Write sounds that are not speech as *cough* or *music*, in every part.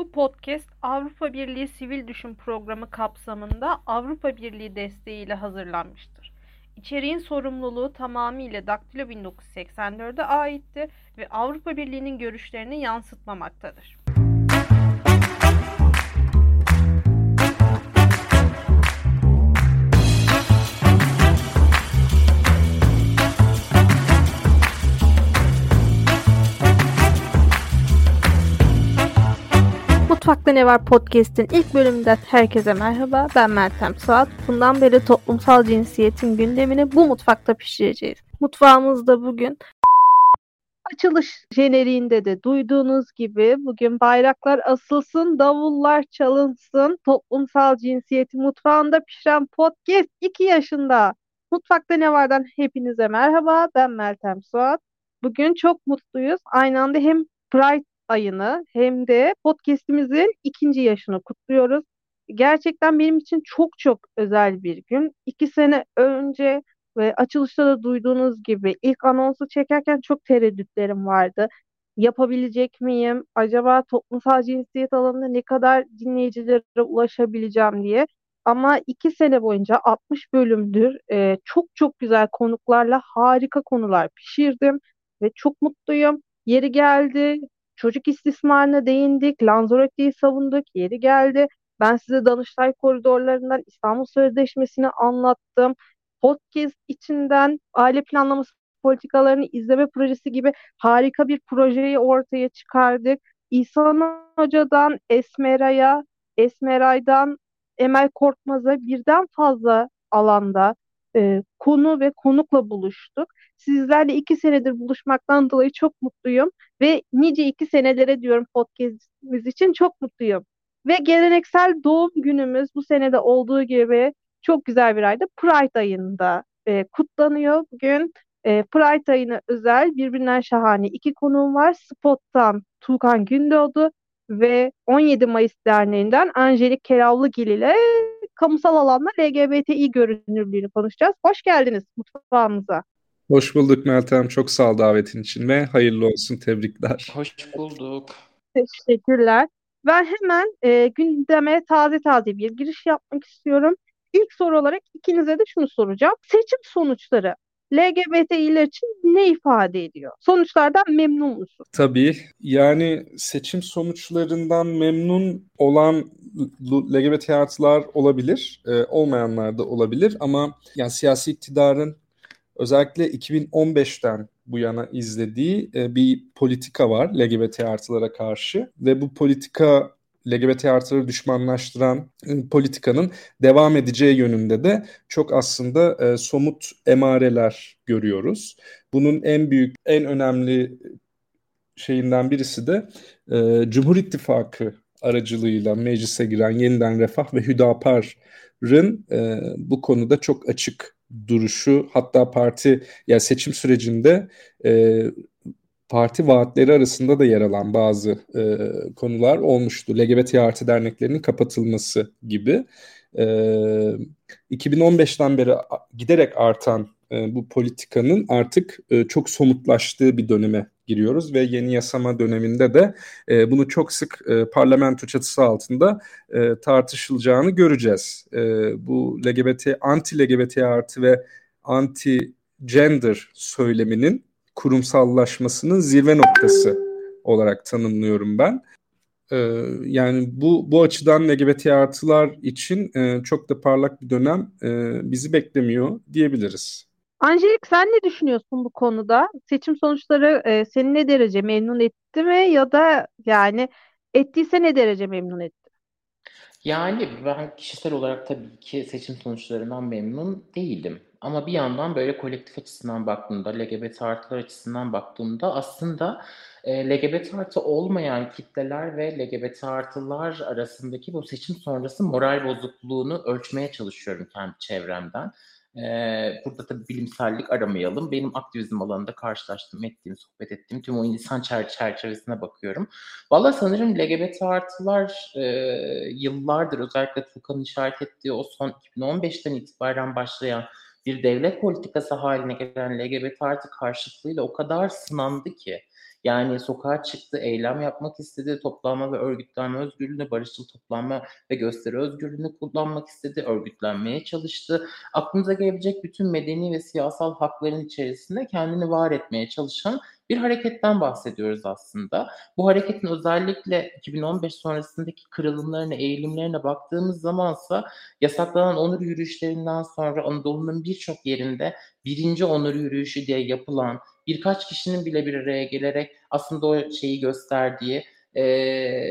Bu podcast Avrupa Birliği Sivil Düşün Programı kapsamında Avrupa Birliği desteğiyle hazırlanmıştır. İçeriğin sorumluluğu tamamıyla Daktilo 1984'e aitti ve Avrupa Birliği'nin görüşlerini yansıtmamaktadır. Mutfakta Ne Var podcast'in ilk bölümünden herkese merhaba. Ben Meltem Suat. Bundan beri toplumsal cinsiyetin gündemini bu mutfakta pişireceğiz. Mutfağımızda bugün açılış jeneriğinde de duyduğunuz gibi bugün bayraklar asılsın, davullar çalınsın. Toplumsal cinsiyeti mutfağında pişiren podcast 2 yaşında. Mutfakta Ne Var'dan hepinize merhaba. Ben Meltem Suat. Bugün çok mutluyuz. Aynı anda hem Pride ayını hem de podcast'imizin ikinci yaşını kutluyoruz. Gerçekten benim için çok çok özel bir gün. İki sene önce ve açılışta da duyduğunuz gibi ilk anonsu çekerken çok tereddütlerim vardı. Yapabilecek miyim? Acaba toplumsal cinsiyet alanında ne kadar dinleyicilere ulaşabileceğim diye. Ama iki sene boyunca 60 bölümdür e, çok çok güzel konuklarla harika konular pişirdim ve çok mutluyum. Yeri geldi Çocuk istismarına değindik, Lanzarotti'yi savunduk, yeri geldi. Ben size Danıştay koridorlarından İstanbul Sözleşmesi'ni anlattım. Podcast içinden aile planlaması politikalarını izleme projesi gibi harika bir projeyi ortaya çıkardık. İhsan Hoca'dan Esmera'ya, Esmeray'dan Emel Korkmaz'a birden fazla alanda e, konu ve konukla buluştuk. Sizlerle iki senedir buluşmaktan dolayı çok mutluyum ve nice iki senelere diyorum podcastimiz için çok mutluyum. Ve geleneksel doğum günümüz bu senede olduğu gibi çok güzel bir ayda Pride ayında e, kutlanıyor. Bugün e, Pride ayına özel birbirinden şahane iki konuğum var. Spot'tan Tuğkan Gündoğdu ve 17 Mayıs Derneği'nden Angelik Keravlıgil ile kamusal alanda LGBTİ görünürlüğünü konuşacağız. Hoş geldiniz mutfağımıza. Hoş bulduk Meltem. Çok sağ ol davetin için ve hayırlı olsun. Tebrikler. Hoş bulduk. Teşekkürler. Ben hemen e, gündeme taze taze bir giriş yapmak istiyorum. İlk soru olarak ikinize de şunu soracağım. Seçim sonuçları LGBTİ'ler için ne ifade ediyor? Sonuçlardan memnun musun? Tabii. Yani seçim sonuçlarından memnun olan LGBT artılar olabilir, e, olmayanlar da olabilir ama yani siyasi iktidarın özellikle 2015'ten bu yana izlediği e, bir politika var LGBT artılara karşı ve bu politika LGBT artıları düşmanlaştıran e, politikanın devam edeceği yönünde de çok aslında e, somut emareler görüyoruz. Bunun en büyük, en önemli şeyinden birisi de e, Cumhur İttifakı aracılığıyla meclise giren Yeniden Refah ve Hüdapar'ın e, bu konuda çok açık duruşu hatta parti yani seçim sürecinde e, parti vaatleri arasında da yer alan bazı e, konular olmuştu. LGBT artı derneklerinin kapatılması gibi. E, 2015'ten beri giderek artan e, bu politikanın artık e, çok somutlaştığı bir döneme giriyoruz ve yeni yasama döneminde de e, bunu çok sık e, parlamento çatısı altında e, tartışılacağını göreceğiz. E, bu LGBT, anti-LGBT artı ve anti-gender söyleminin kurumsallaşmasının zirve noktası olarak tanımlıyorum ben. Ee, yani bu bu açıdan LGBT artılar için e, çok da parlak bir dönem e, bizi beklemiyor diyebiliriz. Angelik sen ne düşünüyorsun bu konuda? Seçim sonuçları e, seni ne derece memnun etti mi ya da yani ettiyse ne derece memnun etti? Yani ben kişisel olarak tabii ki seçim sonuçlarından memnun değilim. Ama bir yandan böyle kolektif açısından baktığımda, LGBT artılar açısından baktığımda aslında e, LGBT artı olmayan kitleler ve LGBT artılar arasındaki bu seçim sonrası moral bozukluğunu ölçmeye çalışıyorum kendi çevremden. Ee, burada tabii bilimsellik aramayalım. Benim aktivizm alanında karşılaştığım, ettiğim, sohbet ettiğim tüm o insan çerçevesine bakıyorum. Valla sanırım LGBT artılar e, yıllardır özellikle Tuğkan'ın işaret ettiği o son 2015'ten itibaren başlayan bir devlet politikası haline gelen LGBT artı karşıtlığıyla o kadar sınandı ki Yani sokağa çıktı, eylem yapmak istedi, toplanma ve örgütlenme özgürlüğünü, barışçıl toplanma ve gösteri özgürlüğünü kullanmak istedi, örgütlenmeye çalıştı. Aklımıza gelebilecek bütün medeni ve siyasal hakların içerisinde kendini var etmeye çalışan bir hareketten bahsediyoruz aslında. Bu hareketin özellikle 2015 sonrasındaki kırılımlarına, eğilimlerine baktığımız zamansa yasaklanan onur yürüyüşlerinden sonra Anadolu'nun birçok yerinde birinci onur yürüyüşü diye yapılan birkaç kişinin bile bir araya gelerek aslında o şeyi gösterdiği e,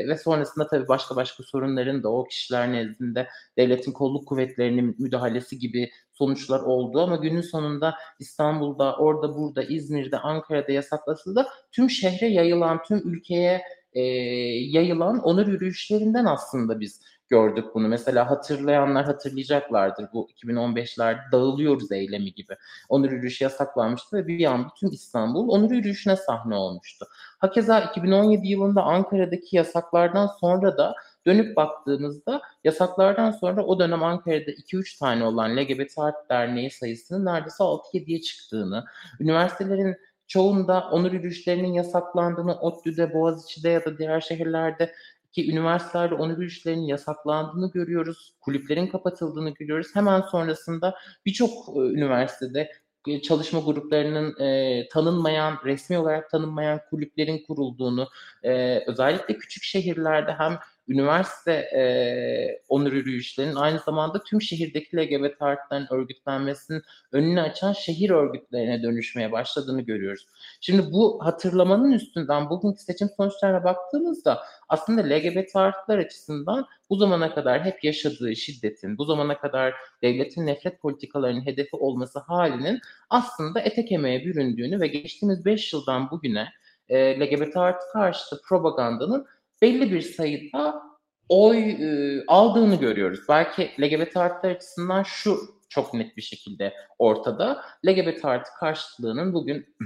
ve sonrasında tabii başka başka sorunların da o kişiler nezdinde devletin kolluk kuvvetlerinin müdahalesi gibi sonuçlar oldu. Ama günün sonunda İstanbul'da, orada, burada, İzmir'de, Ankara'da yasaklası da tüm şehre yayılan, tüm ülkeye e, yayılan onur yürüyüşlerinden aslında biz gördük bunu. Mesela hatırlayanlar hatırlayacaklardır bu 2015'lerde dağılıyoruz eylemi gibi. Onur yürüyüşü yasaklanmıştı ve bir anda tüm İstanbul onur yürüyüşüne sahne olmuştu. Hakeza 2017 yılında Ankara'daki yasaklardan sonra da dönüp baktığımızda yasaklardan sonra o dönem Ankara'da 2-3 tane olan LGBT Art Derneği sayısının neredeyse 6-7'ye çıktığını, üniversitelerin çoğunda onur yürüyüşlerinin yasaklandığını, ODTÜ'de, Boğaziçi'de ya da diğer şehirlerde ki üniversitelerde onur yürüyüşlerinin yasaklandığını görüyoruz, kulüplerin kapatıldığını görüyoruz. Hemen sonrasında birçok e, üniversitede e, çalışma gruplarının e, tanınmayan, resmi olarak tanınmayan kulüplerin kurulduğunu, e, özellikle küçük şehirlerde hem üniversite e, onur yürüyüşlerinin aynı zamanda tüm şehirdeki LGBT artıların örgütlenmesinin önünü açan şehir örgütlerine dönüşmeye başladığını görüyoruz. Şimdi bu hatırlamanın üstünden bugünkü seçim sonuçlarına baktığımızda aslında LGBT artılar açısından bu zamana kadar hep yaşadığı şiddetin, bu zamana kadar devletin nefret politikalarının hedefi olması halinin aslında ete kemiğe büründüğünü ve geçtiğimiz 5 yıldan bugüne e, LGBT artı karşıtı propagandanın belli bir sayıda oy e, aldığını görüyoruz. Belki LGBT artılar açısından şu çok net bir şekilde ortada. LGBT artı karşıtlığının bugün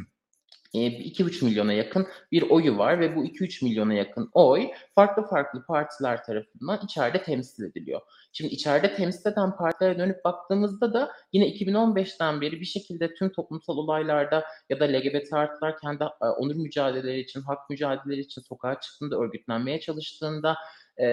2,5 e, milyona yakın bir oyu var ve bu 2-3 milyona yakın oy farklı farklı partiler tarafından içeride temsil ediliyor. Şimdi içeride temsil eden partilere dönüp baktığımızda da yine 2015'ten beri bir şekilde tüm toplumsal olaylarda ya da LGBT artılar kendi e, onur mücadeleleri için, hak mücadeleleri için sokağa çıktığında, örgütlenmeye çalıştığında e,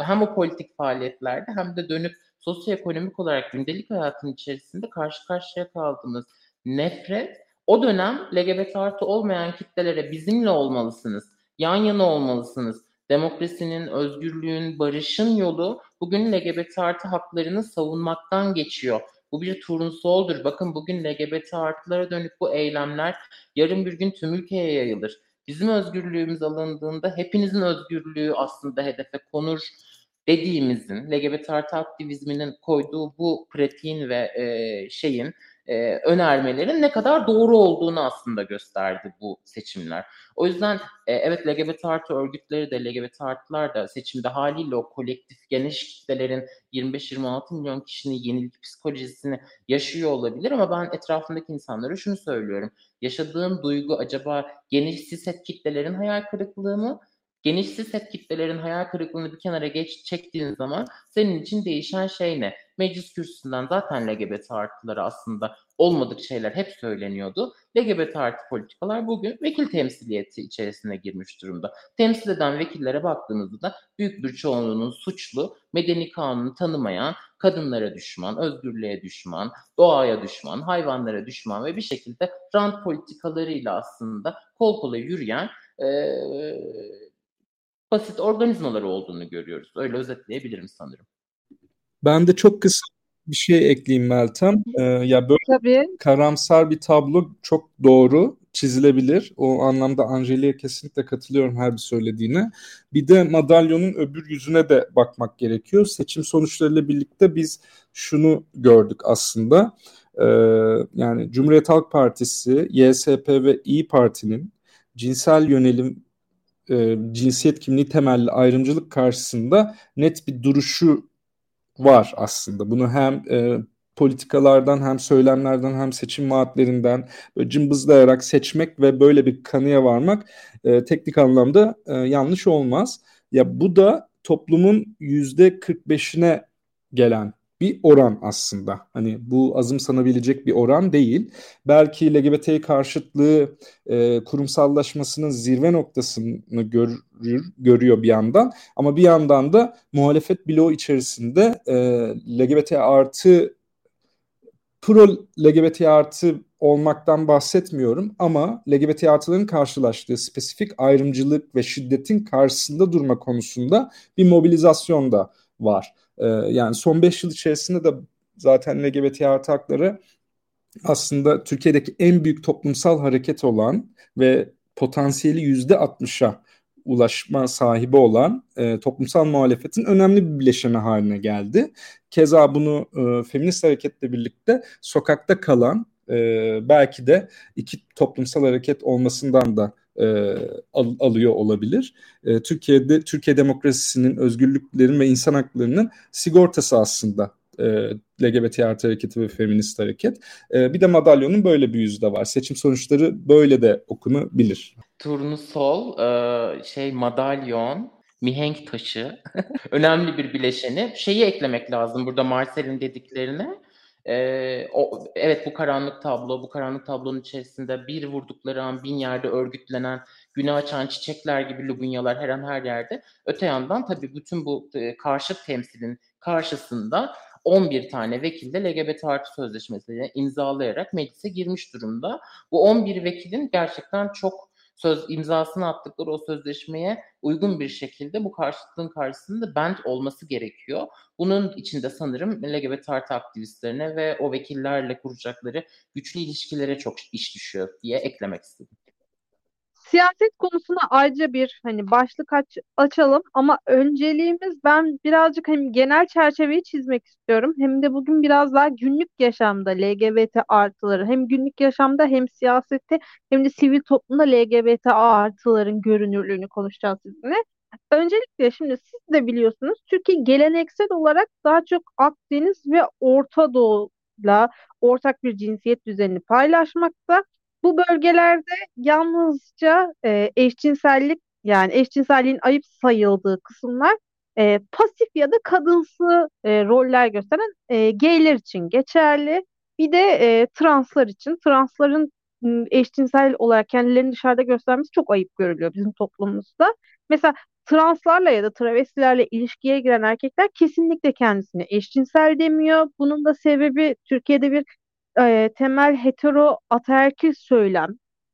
hem o politik faaliyetlerde hem de dönüp sosyoekonomik olarak gündelik hayatın içerisinde karşı karşıya kaldığımız nefret o dönem LGBT artı olmayan kitlelere bizimle olmalısınız, yan yana olmalısınız. Demokrasinin, özgürlüğün, barışın yolu bugün LGBT artı haklarını savunmaktan geçiyor. Bu bir turnsoldur. Bakın bugün LGBT artılara dönük bu eylemler yarın bir gün tüm ülkeye yayılır. Bizim özgürlüğümüz alındığında hepinizin özgürlüğü aslında hedefe konur dediğimizin, LGBT artı aktivizminin koyduğu bu pratiğin ve e, şeyin e, önermelerin ne kadar doğru olduğunu aslında gösterdi bu seçimler. O yüzden e, evet LGBT artı örgütleri de LGBT artılar da seçimde haliyle o kolektif geniş kitlelerin 25-26 milyon kişinin yenilik psikolojisini yaşıyor olabilir ama ben etrafındaki insanlara şunu söylüyorum. Yaşadığın duygu acaba geniş siset kitlelerin hayal kırıklığı mı? Geniş siset kitlelerin hayal kırıklığını bir kenara geç çektiğin zaman senin için değişen şey ne? Meclis kürsüsünden zaten LGBT artıları aslında olmadık şeyler hep söyleniyordu. LGBT artı politikalar bugün vekil temsiliyeti içerisine girmiş durumda. Temsil eden vekillere baktığınızda da büyük bir çoğunluğunun suçlu, medeni kanunu tanımayan, kadınlara düşman, özgürlüğe düşman, doğaya düşman, hayvanlara düşman ve bir şekilde rant politikalarıyla aslında kol kola yürüyen ee, basit organizmalar olduğunu görüyoruz. Öyle özetleyebilirim sanırım. Ben de çok kısa bir şey ekleyeyim Meltem. Ee, ya böyle Tabii. karamsar bir tablo çok doğru çizilebilir. O anlamda Angelik'e kesinlikle katılıyorum her bir söylediğine. Bir de madalyonun öbür yüzüne de bakmak gerekiyor. Seçim sonuçlarıyla birlikte biz şunu gördük aslında. Ee, yani Cumhuriyet Halk Partisi, YSP ve İyi Parti'nin cinsel yönelim e, cinsiyet kimliği temelli ayrımcılık karşısında net bir duruşu var aslında. Bunu hem e, politikalardan hem söylemlerden hem seçim vaatlerinden böyle cımbızlayarak seçmek ve böyle bir kanıya varmak e, teknik anlamda e, yanlış olmaz. Ya bu da toplumun yüzde 45'ine gelen bir oran aslında. Hani bu azımsanabilecek bir oran değil. Belki LGBT karşıtlığı e, kurumsallaşmasının zirve noktasını görür, görüyor bir yandan. Ama bir yandan da muhalefet bloğu içerisinde e, LGBT artı pro LGBT artı olmaktan bahsetmiyorum ama LGBT artıların karşılaştığı spesifik ayrımcılık ve şiddetin karşısında durma konusunda bir mobilizasyon da var. Ee, yani son 5 yıl içerisinde de zaten LGBT artı hakları aslında Türkiye'deki en büyük toplumsal hareket olan ve potansiyeli yüzde 60'a ulaşma sahibi olan e, toplumsal muhalefetin önemli bir bileşeni haline geldi. Keza bunu e, feminist hareketle birlikte sokakta kalan e, belki de iki toplumsal hareket olmasından da e, al, alıyor olabilir. E, Türkiye'de Türkiye demokrasisinin, özgürlüklerin ve insan haklarının sigortası aslında e, LGBT artı hareketi ve feminist hareket. E, bir de madalyonun böyle bir yüzü de var. Seçim sonuçları böyle de okunabilir. Turnusol, e, şey madalyon, mihenk taşı *laughs* önemli bir bileşeni. Şeyi eklemek lazım burada Marcel'in dediklerine. Ee, o, evet bu karanlık tablo, bu karanlık tablonun içerisinde bir vurdukları an bin yerde örgütlenen, güne açan çiçekler gibi lubunyalar her an her yerde. Öte yandan tabii bütün bu e, karşıt temsilin karşısında 11 tane vekil de LGBT artı sözleşmesini imzalayarak meclise girmiş durumda. Bu 11 vekilin gerçekten çok söz imzasını attıkları o sözleşmeye uygun bir şekilde bu karşıtlığın karşısında bent olması gerekiyor. Bunun içinde sanırım LGBT artı aktivistlerine ve o vekillerle kuracakları güçlü ilişkilere çok iş düşüyor diye eklemek istedim. Siyaset konusuna ayrıca bir hani başlık aç, açalım ama önceliğimiz ben birazcık hem genel çerçeveyi çizmek istiyorum hem de bugün biraz daha günlük yaşamda LGBT artıları hem günlük yaşamda hem siyasette hem de sivil toplumda LGBT artıların görünürlüğünü konuşacağız sizinle. Öncelikle şimdi siz de biliyorsunuz Türkiye geleneksel olarak daha çok Akdeniz ve Orta Doğu'la ortak bir cinsiyet düzenini paylaşmakta. Bu bölgelerde yalnızca e, eşcinsellik yani eşcinselliğin ayıp sayıldığı kısımlar e, pasif ya da kadınsı e, roller gösteren e, gayler için geçerli. Bir de e, translar için. Transların eşcinsel olarak kendilerini dışarıda göstermesi çok ayıp görülüyor bizim toplumumuzda. Mesela translarla ya da travestilerle ilişkiye giren erkekler kesinlikle kendisine eşcinsel demiyor. Bunun da sebebi Türkiye'de bir e, temel hetero ataerkil söylem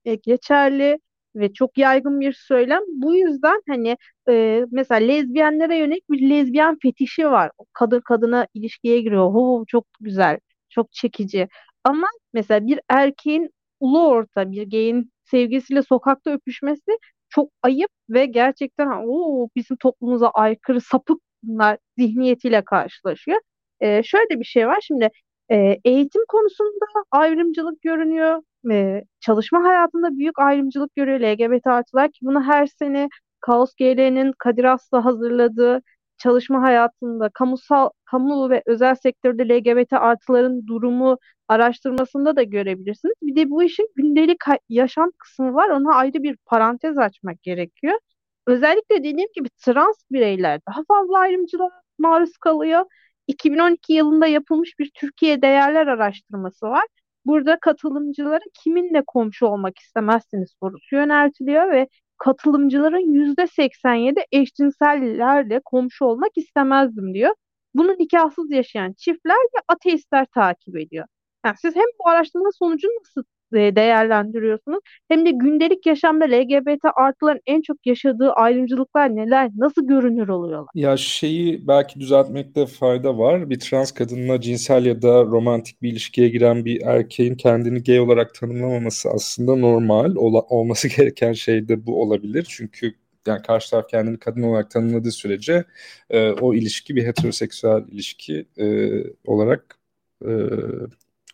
e, geçerli ve çok yaygın bir söylem. Bu yüzden hani e, mesela lezbiyenlere yönelik bir lezbiyen fetişi var. Kadın kadına ilişkiye giriyor. Ho, çok güzel, çok çekici. Ama mesela bir erkeğin ulu orta bir geyin sevgisiyle sokakta öpüşmesi çok ayıp ve gerçekten o bizim toplumumuza aykırı sapık bunlar zihniyetiyle karşılaşıyor. Ee, şöyle bir şey var şimdi e, eğitim konusunda ayrımcılık görünüyor. E, çalışma hayatında büyük ayrımcılık görüyor LGBT artılar ki bunu her sene Kaos GL'nin Kadir Aslı hazırladığı çalışma hayatında kamusal kamu ve özel sektörde LGBT artıların durumu araştırmasında da görebilirsiniz. Bir de bu işin gündelik yaşam kısmı var. Ona ayrı bir parantez açmak gerekiyor. Özellikle dediğim gibi trans bireyler daha fazla ayrımcılığa maruz kalıyor 2012 yılında yapılmış bir Türkiye Değerler Araştırması var. Burada katılımcılara kiminle komşu olmak istemezsiniz sorusu yöneltiliyor ve katılımcıların %87 eşcinsellerle komşu olmak istemezdim diyor. Bunu nikahsız yaşayan çiftler ve ateistler takip ediyor. Yani siz hem bu araştırma sonucunu nasıl e, değerlendiriyorsunuz? Hem de gündelik yaşamda LGBT artıların en çok yaşadığı ayrımcılıklar neler? Nasıl görünür oluyorlar? Ya şeyi belki düzeltmekte fayda var. Bir trans kadınla cinsel ya da romantik bir ilişkiye giren bir erkeğin kendini gay olarak tanımlamaması aslında normal. Ola, olması *laughs* gereken şey de bu olabilir. Çünkü yani karşı taraf kendini kadın olarak tanımladığı sürece e, o ilişki bir heteroseksüel ilişki e, olarak e,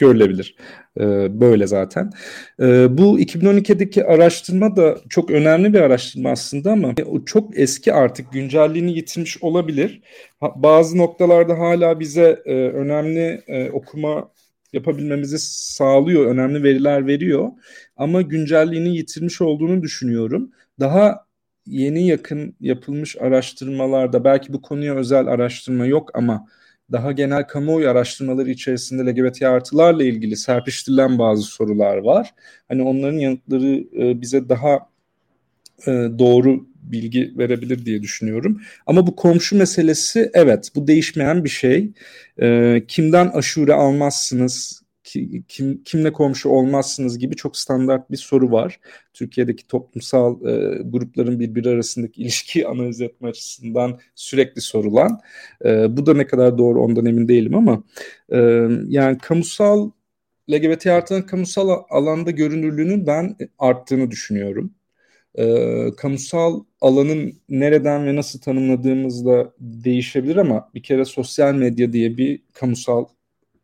görülebilir. E, böyle zaten. E, bu 2012'deki araştırma da çok önemli bir araştırma aslında ama çok eski artık güncelliğini yitirmiş olabilir. Bazı noktalarda hala bize e, önemli e, okuma yapabilmemizi sağlıyor, önemli veriler veriyor. Ama güncelliğini yitirmiş olduğunu düşünüyorum. Daha yeni yakın yapılmış araştırmalarda belki bu konuya özel araştırma yok ama daha genel kamuoyu araştırmaları içerisinde LGBT artılarla ilgili serpiştirilen bazı sorular var. Hani onların yanıtları e, bize daha e, doğru bilgi verebilir diye düşünüyorum. Ama bu komşu meselesi evet bu değişmeyen bir şey. E, kimden aşure almazsınız, kim kimle komşu olmazsınız gibi çok standart bir soru var. Türkiye'deki toplumsal e, grupların birbiri arasındaki *laughs* ilişki analiz etme açısından sürekli sorulan. E, bu da ne kadar doğru ondan emin değilim ama e, yani kamusal LGBT artan kamusal alanda görünürlüğünün ben arttığını düşünüyorum. E, kamusal alanın nereden ve nasıl tanımladığımızda değişebilir ama bir kere sosyal medya diye bir kamusal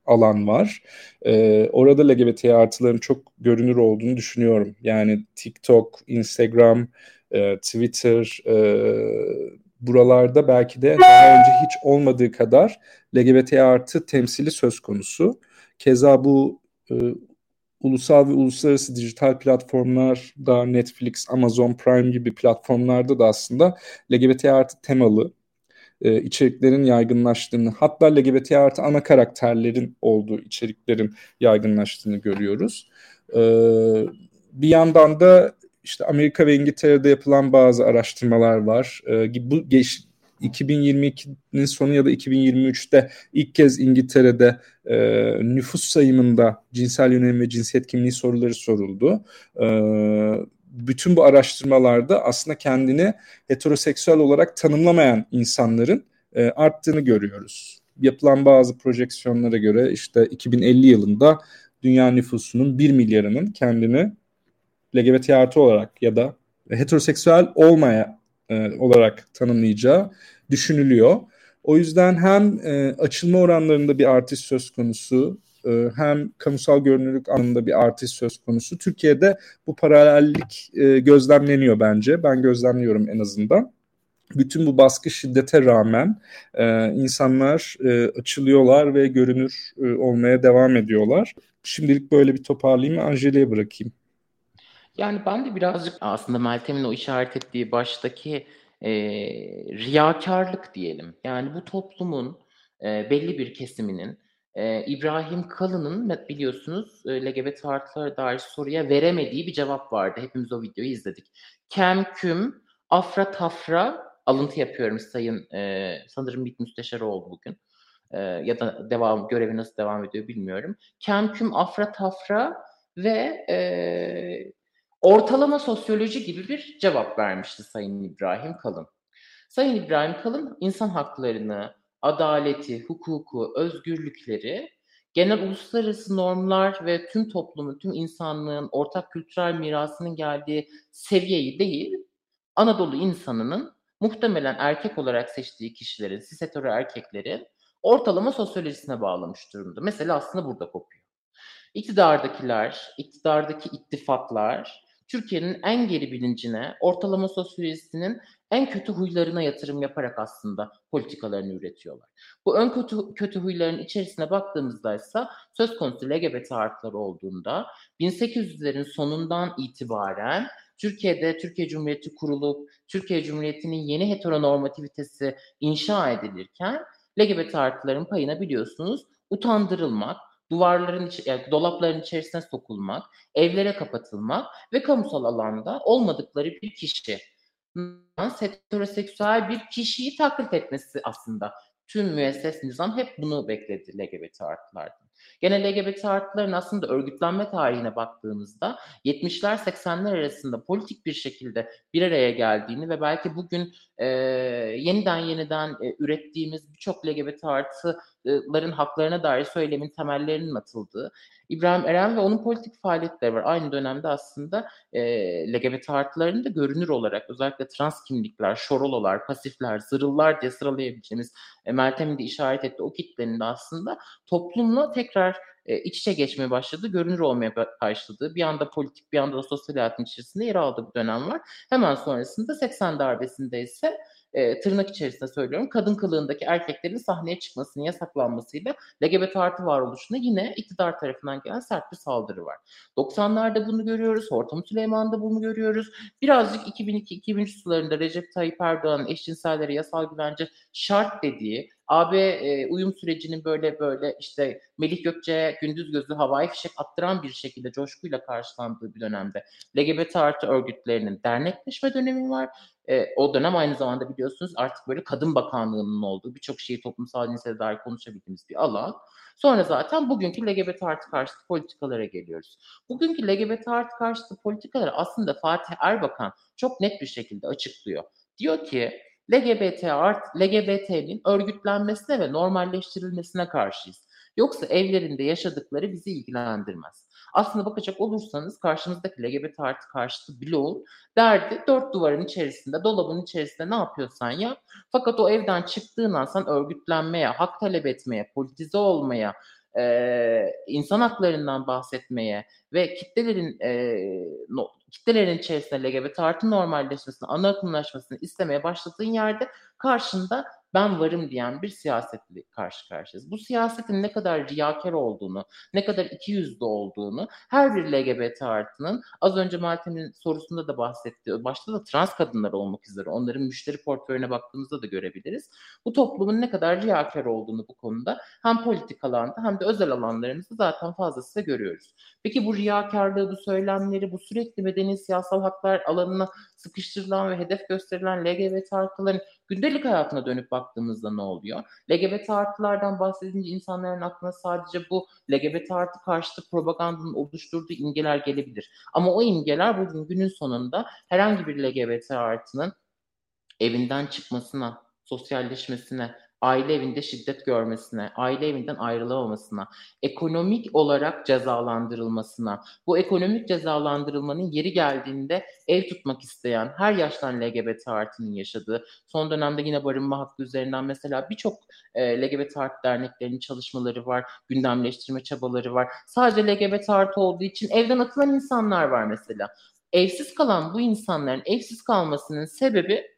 alan var. E, orada LGBT artıların çok görünür olduğunu düşünüyorum. Yani TikTok, Instagram, e, Twitter e, buralarda belki de daha önce hiç olmadığı kadar LGBT artı temsili söz konusu. Keza bu e, ulusal ve uluslararası dijital platformlar da Netflix, Amazon Prime gibi platformlarda da aslında LGBT artı temalı e, içeriklerin yaygınlaştığını hatta LGBT artı ana karakterlerin olduğu içeriklerin yaygınlaştığını görüyoruz. E, bir yandan da işte Amerika ve İngiltere'de yapılan bazı araştırmalar var. E, bu geç, 2022'nin sonu ya da 2023'te ilk kez İngiltere'de e, nüfus sayımında cinsel yönelim ve cinsiyet kimliği soruları soruldu. E, bütün bu araştırmalarda aslında kendini heteroseksüel olarak tanımlamayan insanların e, arttığını görüyoruz. Yapılan bazı projeksiyonlara göre işte 2050 yılında dünya nüfusunun 1 milyarının kendini LGBT artı olarak ya da heteroseksüel olmaya e, olarak tanımlayacağı düşünülüyor. O yüzden hem e, açılma oranlarında bir artış söz konusu e, hem kamusal görünürlük anlamında bir artış söz konusu. Türkiye'de bu paralellik e, gözlemleniyor bence. Ben gözlemliyorum en azından. Bütün bu baskı şiddete rağmen e, insanlar e, açılıyorlar ve görünür olmaya devam ediyorlar. Şimdilik böyle bir toparlayayım Anjeli'ye bırakayım. Yani ben de birazcık aslında Meltem'in o işaret ettiği baştaki e, riyakarlık diyelim. Yani bu toplumun e, belli bir kesiminin e, İbrahim Kalın'ın biliyorsunuz e, LGBT artılara dair soruya veremediği bir cevap vardı. Hepimiz o videoyu izledik. Kem küm, afra tafra alıntı yapıyorum sayın e, sanırım MİT müsteşarı oldu bugün. E, ya da devam görevi nasıl devam ediyor bilmiyorum. Kem küm, afra tafra ve e, ortalama sosyoloji gibi bir cevap vermişti Sayın İbrahim Kalın. Sayın İbrahim Kalın insan haklarını, adaleti, hukuku, özgürlükleri genel uluslararası normlar ve tüm toplumun, tüm insanlığın ortak kültürel mirasının geldiği seviyeyi değil, Anadolu insanının muhtemelen erkek olarak seçtiği kişilerin, cis erkeklerin ortalama sosyolojisine bağlamış durumda. Mesela aslında burada kopuyor. İktidardakiler, iktidardaki ittifaklar Türkiye'nin en geri bilincine, ortalama sosyolojisinin en kötü huylarına yatırım yaparak aslında politikalarını üretiyorlar. Bu ön kötü, kötü huyların içerisine baktığımızda ise söz konusu LGBT artıları olduğunda 1800'lerin sonundan itibaren Türkiye'de Türkiye Cumhuriyeti kurulup Türkiye Cumhuriyeti'nin yeni heteronormativitesi inşa edilirken LGBT artıların payına biliyorsunuz utandırılmak, duvarların, yani dolapların içerisine sokulmak, evlere kapatılmak ve kamusal alanda olmadıkları bir kişi heteroseksüel bir kişiyi taklit etmesi aslında. Tüm müesses nizam hep bunu bekledi LGBT artılardan. Gene LGBT artıların aslında örgütlenme tarihine baktığımızda 70'ler 80'ler arasında politik bir şekilde bir araya geldiğini ve belki bugün e, yeniden yeniden e, ürettiğimiz birçok LGBT artıların haklarına dair söylemin temellerinin atıldığı İbrahim Eren ve onun politik faaliyetleri var. Aynı dönemde aslında e, LGBT artılarını da görünür olarak özellikle trans kimlikler, şorololar, pasifler, zırıllar diye sıralayabileceğimiz e, Meltem'in de işaret etti o kitlenin de aslında toplumla tekrar e, iç içe geçmeye başladı, görünür olmaya başladı. Bir anda politik, bir anda da sosyal hayatın içerisinde yer aldığı bir dönem var. Hemen sonrasında 80 darbesinde ise e, tırnak içerisinde söylüyorum kadın kılığındaki erkeklerin sahneye çıkmasının yasaklanmasıyla LGBT artı varoluşuna yine iktidar tarafından gelen sert bir saldırı var. 90'larda bunu görüyoruz. Hortum Süleyman'da bunu görüyoruz. Birazcık 2002-2003 sularında Recep Tayyip Erdoğan'ın eşcinsellere yasal güvence şart dediği AB e, uyum sürecinin böyle böyle işte Melih Gökçe'ye gündüz gözü havai fişek attıran bir şekilde coşkuyla karşılandığı bir dönemde LGBT artı örgütlerinin dernekleşme dönemi var. E, o dönem aynı zamanda biliyorsunuz artık böyle kadın bakanlığının olduğu birçok şeyi toplumsal cinsiyete dair konuşabildiğimiz bir alan. Sonra zaten bugünkü LGBT artı karşıtı politikalara geliyoruz. Bugünkü LGBT artı karşıtı politikaları aslında Fatih Erbakan çok net bir şekilde açıklıyor. Diyor ki LGBT art, LGBT'nin örgütlenmesine ve normalleştirilmesine karşıyız. Yoksa evlerinde yaşadıkları bizi ilgilendirmez. Aslında bakacak olursanız karşımızdaki LGBT artı karşıtı bloğun derdi dört duvarın içerisinde, dolabın içerisinde ne yapıyorsan yap. Fakat o evden çıktığın an sen örgütlenmeye, hak talep etmeye, politize olmaya, e, insan haklarından bahsetmeye ve kitlelerin e, no, kitlelerin içerisinde LGBT artı normalleşmesini, ana akımlaşmasını istemeye başladığın yerde karşında ben varım diyen bir siyasetle karşı karşıyayız. Bu siyasetin ne kadar riyakar olduğunu, ne kadar iki yüzlü olduğunu her bir LGBT artının az önce Meltem'in sorusunda da bahsettiği, başta da trans kadınlar olmak üzere onların müşteri portföyüne baktığımızda da görebiliriz. Bu toplumun ne kadar riyakar olduğunu bu konuda hem politik alanda hem de özel alanlarımızda zaten fazlasıyla görüyoruz. Peki bu riyakarlığı, bu söylemleri, bu sürekli medeni siyasal haklar alanına sıkıştırılan ve hedef gösterilen LGBT artıların gündelik hayatına dönüp baktığımızda ne oluyor? LGBT artılardan bahsedince insanların aklına sadece bu LGBT artı karşıtı propagandanın oluşturduğu imgeler gelebilir. Ama o imgeler bugün günün sonunda herhangi bir LGBT artının evinden çıkmasına, sosyalleşmesine, aile evinde şiddet görmesine, aile evinden ayrılamamasına, ekonomik olarak cezalandırılmasına, bu ekonomik cezalandırılmanın yeri geldiğinde ev tutmak isteyen her yaştan LGBT artının yaşadığı, son dönemde yine barınma hakkı üzerinden mesela birçok e, LGBT artı derneklerinin çalışmaları var, gündemleştirme çabaları var. Sadece LGBT artı olduğu için evden atılan insanlar var mesela. Evsiz kalan bu insanların evsiz kalmasının sebebi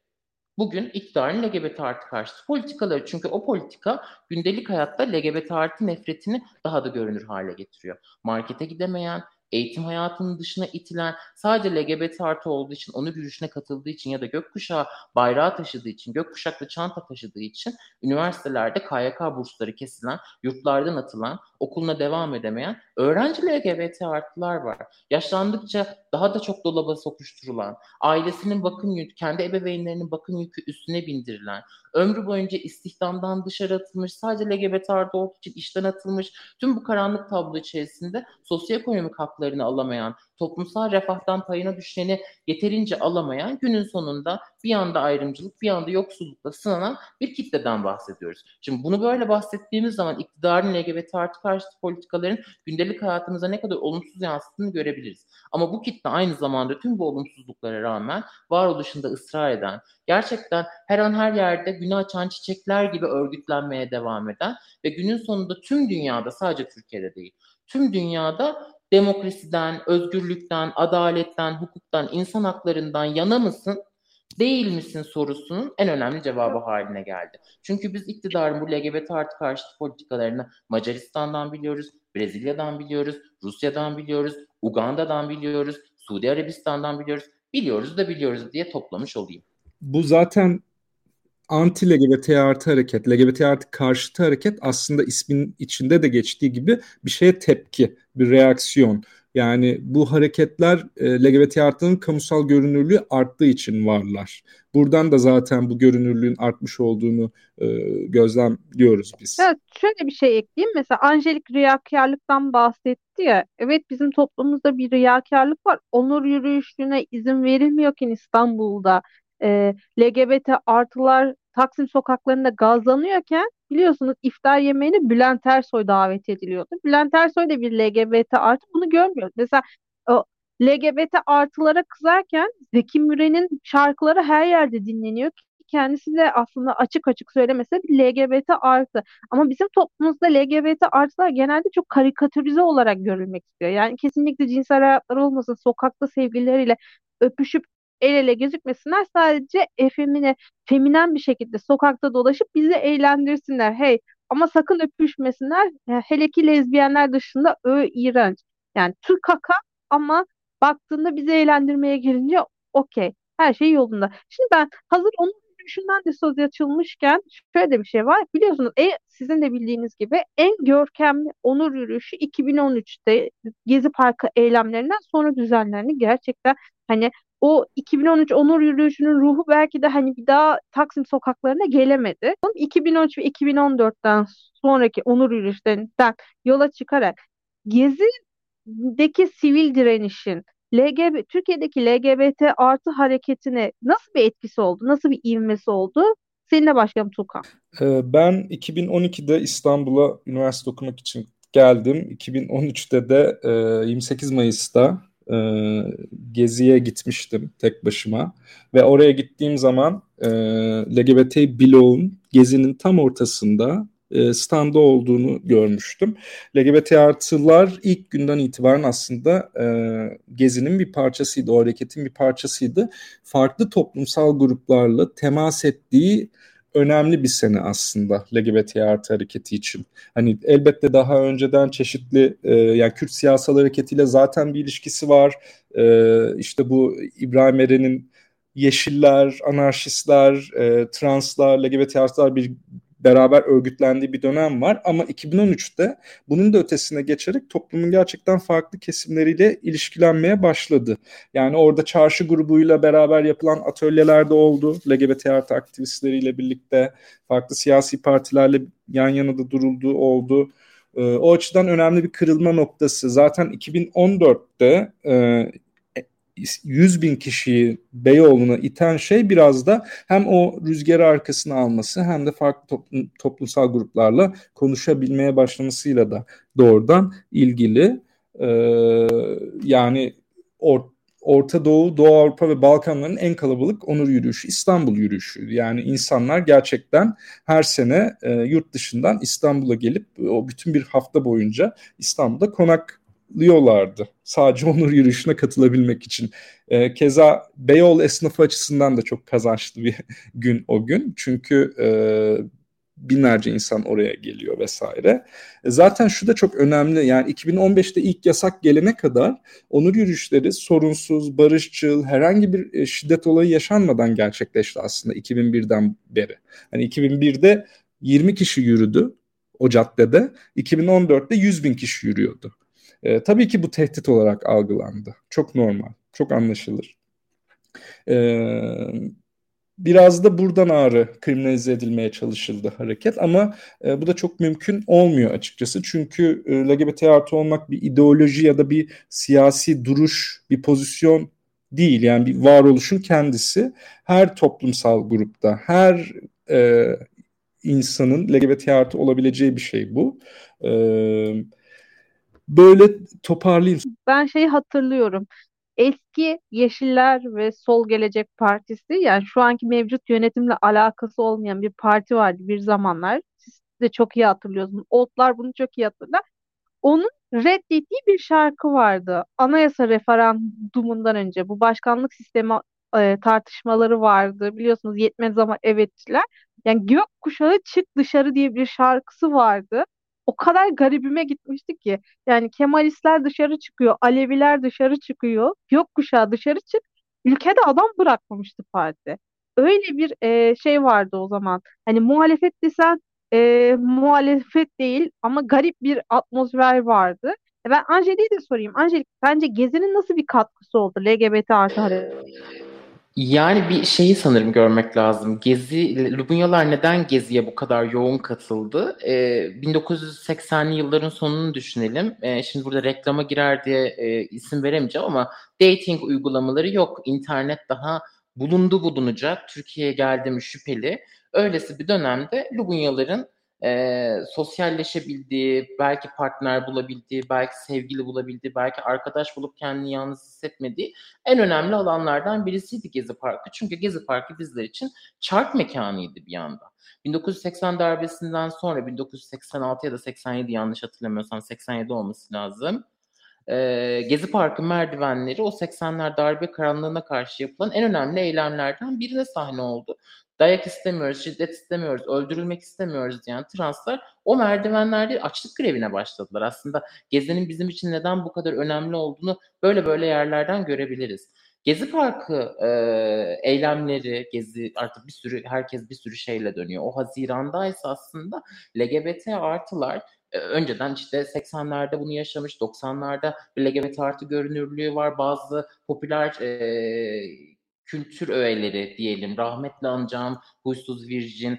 bugün iktidarın LGBT artı karşıtı politikaları. Çünkü o politika gündelik hayatta LGBT artı nefretini daha da görünür hale getiriyor. Markete gidemeyen, eğitim hayatının dışına itilen, sadece LGBT artı olduğu için, onur yürüyüşüne katıldığı için ya da gökkuşağı bayrağı taşıdığı için, gökkuşaklı çanta taşıdığı için üniversitelerde KYK bursları kesilen, yurtlardan atılan, okuluna devam edemeyen öğrenci LGBT artılar var. Yaşlandıkça daha da çok dolaba sokuşturulan, ailesinin bakım yükü, kendi ebeveynlerinin bakım yükü üstüne bindirilen, ömrü boyunca istihdamdan dışarı atılmış, sadece LGBT artı olduğu için işten atılmış, tüm bu karanlık tablo içerisinde sosyoekonomik haklarını alamayan, toplumsal refahtan payına düşeni yeterince alamayan günün sonunda bir yanda ayrımcılık bir yanda yoksullukla sınanan bir kitleden bahsediyoruz. Şimdi bunu böyle bahsettiğimiz zaman iktidarın LGBT artı karşıtı politikaların gündelik hayatımıza ne kadar olumsuz yansıttığını görebiliriz. Ama bu kitle aynı zamanda tüm bu olumsuzluklara rağmen varoluşunda ısrar eden, gerçekten her an her yerde günü açan çiçekler gibi örgütlenmeye devam eden ve günün sonunda tüm dünyada sadece Türkiye'de değil, tüm dünyada demokrasiden, özgürlükten, adaletten, hukuktan, insan haklarından yana mısın? Değil misin sorusunun en önemli cevabı haline geldi. Çünkü biz iktidarın bu LGBT artı karşıtı politikalarını Macaristan'dan biliyoruz, Brezilya'dan biliyoruz, Rusya'dan biliyoruz, Uganda'dan biliyoruz, Suudi Arabistan'dan biliyoruz, biliyoruz da biliyoruz diye toplamış olayım. Bu zaten anti LGBT artı hareket, LGBT artı karşıtı hareket aslında ismin içinde de geçtiği gibi bir şeye tepki, bir reaksiyon. Yani bu hareketler e, LGBT artının kamusal görünürlüğü arttığı için varlar. Buradan da zaten bu görünürlüğün artmış olduğunu e, gözlemliyoruz biz. Evet, şöyle bir şey ekleyeyim. Mesela Angelik riyakarlıktan bahsetti ya. Evet bizim toplumumuzda bir riyakarlık var. Onur yürüyüşüne izin verilmiyorken İstanbul'da e, LGBT artılar Taksim sokaklarında gazlanıyorken biliyorsunuz iftar yemeğine Bülent Ersoy davet ediliyordu. Bülent Ersoy da bir LGBT artı bunu görmüyor. Mesela o LGBT artılara kızarken Zeki Müren'in şarkıları her yerde dinleniyor kendisi de aslında açık açık söylemese LGBT artı. Ama bizim toplumumuzda LGBT artılar genelde çok karikatürize olarak görülmek istiyor. Yani kesinlikle cinsel hayatlar olmasın, sokakta sevgilileriyle öpüşüp el ele gözükmesinler. Sadece efemine, feminen bir şekilde sokakta dolaşıp bizi eğlendirsinler. Hey ama sakın öpüşmesinler. Hele ki lezbiyenler dışında ö iğrenç. Yani Türk kaka ama baktığında bizi eğlendirmeye gelince okey. Her şey yolunda. Şimdi ben hazır onun yürüyüşünden de söz açılmışken şöyle de bir şey var. Biliyorsunuz e, sizin de bildiğiniz gibi en görkemli onur yürüyüşü 2013'te Gezi Parkı eylemlerinden sonra düzenlendi. Gerçekten hani o 2013 onur yürüyüşünün ruhu belki de hani bir daha Taksim sokaklarına gelemedi. 2013 ve 2014'ten sonraki onur yürüyüşlerinden yola çıkarak Gezi'deki sivil direnişin LGBT, Türkiye'deki LGBT artı hareketine nasıl bir etkisi oldu? Nasıl bir ivmesi oldu? Seninle başlayalım Tuğkan. Ee, ben 2012'de İstanbul'a üniversite okumak için geldim. 2013'te de 28 e, Mayıs'ta e, geziye gitmiştim tek başıma. Ve oraya gittiğim zaman e, LGBT bloğun gezinin tam ortasında e, standa olduğunu görmüştüm. LGBT artılar ilk günden itibaren aslında e, Gezi'nin bir parçasıydı, o hareketin bir parçasıydı. Farklı toplumsal gruplarla temas ettiği önemli bir sene aslında LGBT artı hareketi için. Hani elbette daha önceden çeşitli e, yani Kürt siyasal hareketiyle zaten bir ilişkisi var. E, işte bu İbrahim Eren'in Yeşiller, anarşistler, e, translar, LGBT artılar bir beraber örgütlendiği bir dönem var. Ama 2013'te bunun da ötesine geçerek toplumun gerçekten farklı kesimleriyle ilişkilenmeye başladı. Yani orada çarşı grubuyla beraber yapılan atölyeler de oldu. LGBT artı aktivistleriyle birlikte farklı siyasi partilerle yan yana da durulduğu oldu. Ee, o açıdan önemli bir kırılma noktası. Zaten 2014'te 100 bin kişiyi Beyoğlu'na iten şey biraz da hem o rüzgarı arkasına alması hem de farklı toplum, toplumsal gruplarla konuşabilmeye başlamasıyla da doğrudan ilgili. Ee, yani or, Orta Doğu, Doğu Avrupa ve Balkanların en kalabalık onur yürüyüşü İstanbul yürüyüşü. Yani insanlar gerçekten her sene e, yurt dışından İstanbul'a gelip o bütün bir hafta boyunca İstanbul'da konak liyorlardı. Sadece onur yürüyüşüne katılabilmek için. E, keza Beyoğlu esnafı açısından da çok kazançlı bir *laughs* gün o gün. Çünkü e, binlerce insan oraya geliyor vesaire. E, zaten şu da çok önemli. Yani 2015'te ilk yasak gelene kadar onur yürüyüşleri sorunsuz, barışçıl, herhangi bir e, şiddet olayı yaşanmadan gerçekleşti aslında 2001'den beri. Hani 2001'de 20 kişi yürüdü o caddede. 2014'te 100 bin kişi yürüyordu. E, tabii ki bu tehdit olarak algılandı. Çok normal, çok anlaşılır. E, biraz da buradan ağrı kriminalize edilmeye çalışıldı hareket ama e, bu da çok mümkün olmuyor açıkçası. Çünkü e, LGBT artı olmak bir ideoloji ya da bir siyasi duruş, bir pozisyon değil. Yani bir varoluşun kendisi her toplumsal grupta, her e, insanın LGBT artı olabileceği bir şey bu. Evet böyle toparlayayım. Ben şeyi hatırlıyorum. Eski Yeşiller ve Sol Gelecek Partisi yani şu anki mevcut yönetimle alakası olmayan bir parti vardı bir zamanlar. Siz de çok iyi hatırlıyorsunuz. Otlar bunu çok iyi hatırlar. Onun reddettiği bir şarkı vardı. Anayasa referandumundan önce bu başkanlık sistemi e, tartışmaları vardı. Biliyorsunuz yetmez ama evetçiler. Yani gök kuşağı çık dışarı diye bir şarkısı vardı o kadar garibime gitmişti ki. Yani Kemalistler dışarı çıkıyor, Aleviler dışarı çıkıyor, gökkuşağı dışarı çık. Ülkede adam bırakmamıştı parti. Öyle bir e, şey vardı o zaman. Hani muhalefet desen e, muhalefet değil ama garip bir atmosfer vardı. E, ben Angelik'e de sorayım. Angelik bence Gezi'nin nasıl bir katkısı oldu LGBT artı yani bir şeyi sanırım görmek lazım. Gezi, Lubunyalar neden Gezi'ye bu kadar yoğun katıldı? Ee, 1980'li yılların sonunu düşünelim. Ee, şimdi burada reklama girer diye e, isim veremeyeceğim ama dating uygulamaları yok. İnternet daha bulundu bulunacak. Türkiye'ye geldi mi şüpheli. Öylesi bir dönemde Lubunyaların e, sosyalleşebildiği, belki partner bulabildiği, belki sevgili bulabildiği, belki arkadaş bulup kendini yalnız hissetmediği en önemli alanlardan birisiydi Gezi Parkı. Çünkü Gezi Parkı bizler için çark mekanıydı bir yanda. 1980 darbesinden sonra 1986 ya da 87 yanlış hatırlamıyorsam 87 olması lazım. Ee, Gezi Parkı merdivenleri o 80'ler darbe karanlığına karşı yapılan en önemli eylemlerden birine sahne oldu dayak istemiyoruz, şiddet istemiyoruz, öldürülmek istemiyoruz diyen translar o merdivenlerde açlık grevine başladılar. Aslında Gezi'nin bizim için neden bu kadar önemli olduğunu böyle böyle yerlerden görebiliriz. Gezi Parkı e, eylemleri, Gezi artık bir sürü herkes bir sürü şeyle dönüyor. O Haziran'daysa aslında LGBT artılar e, önceden işte 80'lerde bunu yaşamış, 90'larda bir LGBT artı görünürlüğü var. Bazı popüler e, kültür öğeleri diyelim, rahmetle anacağım Huysuz Virgin,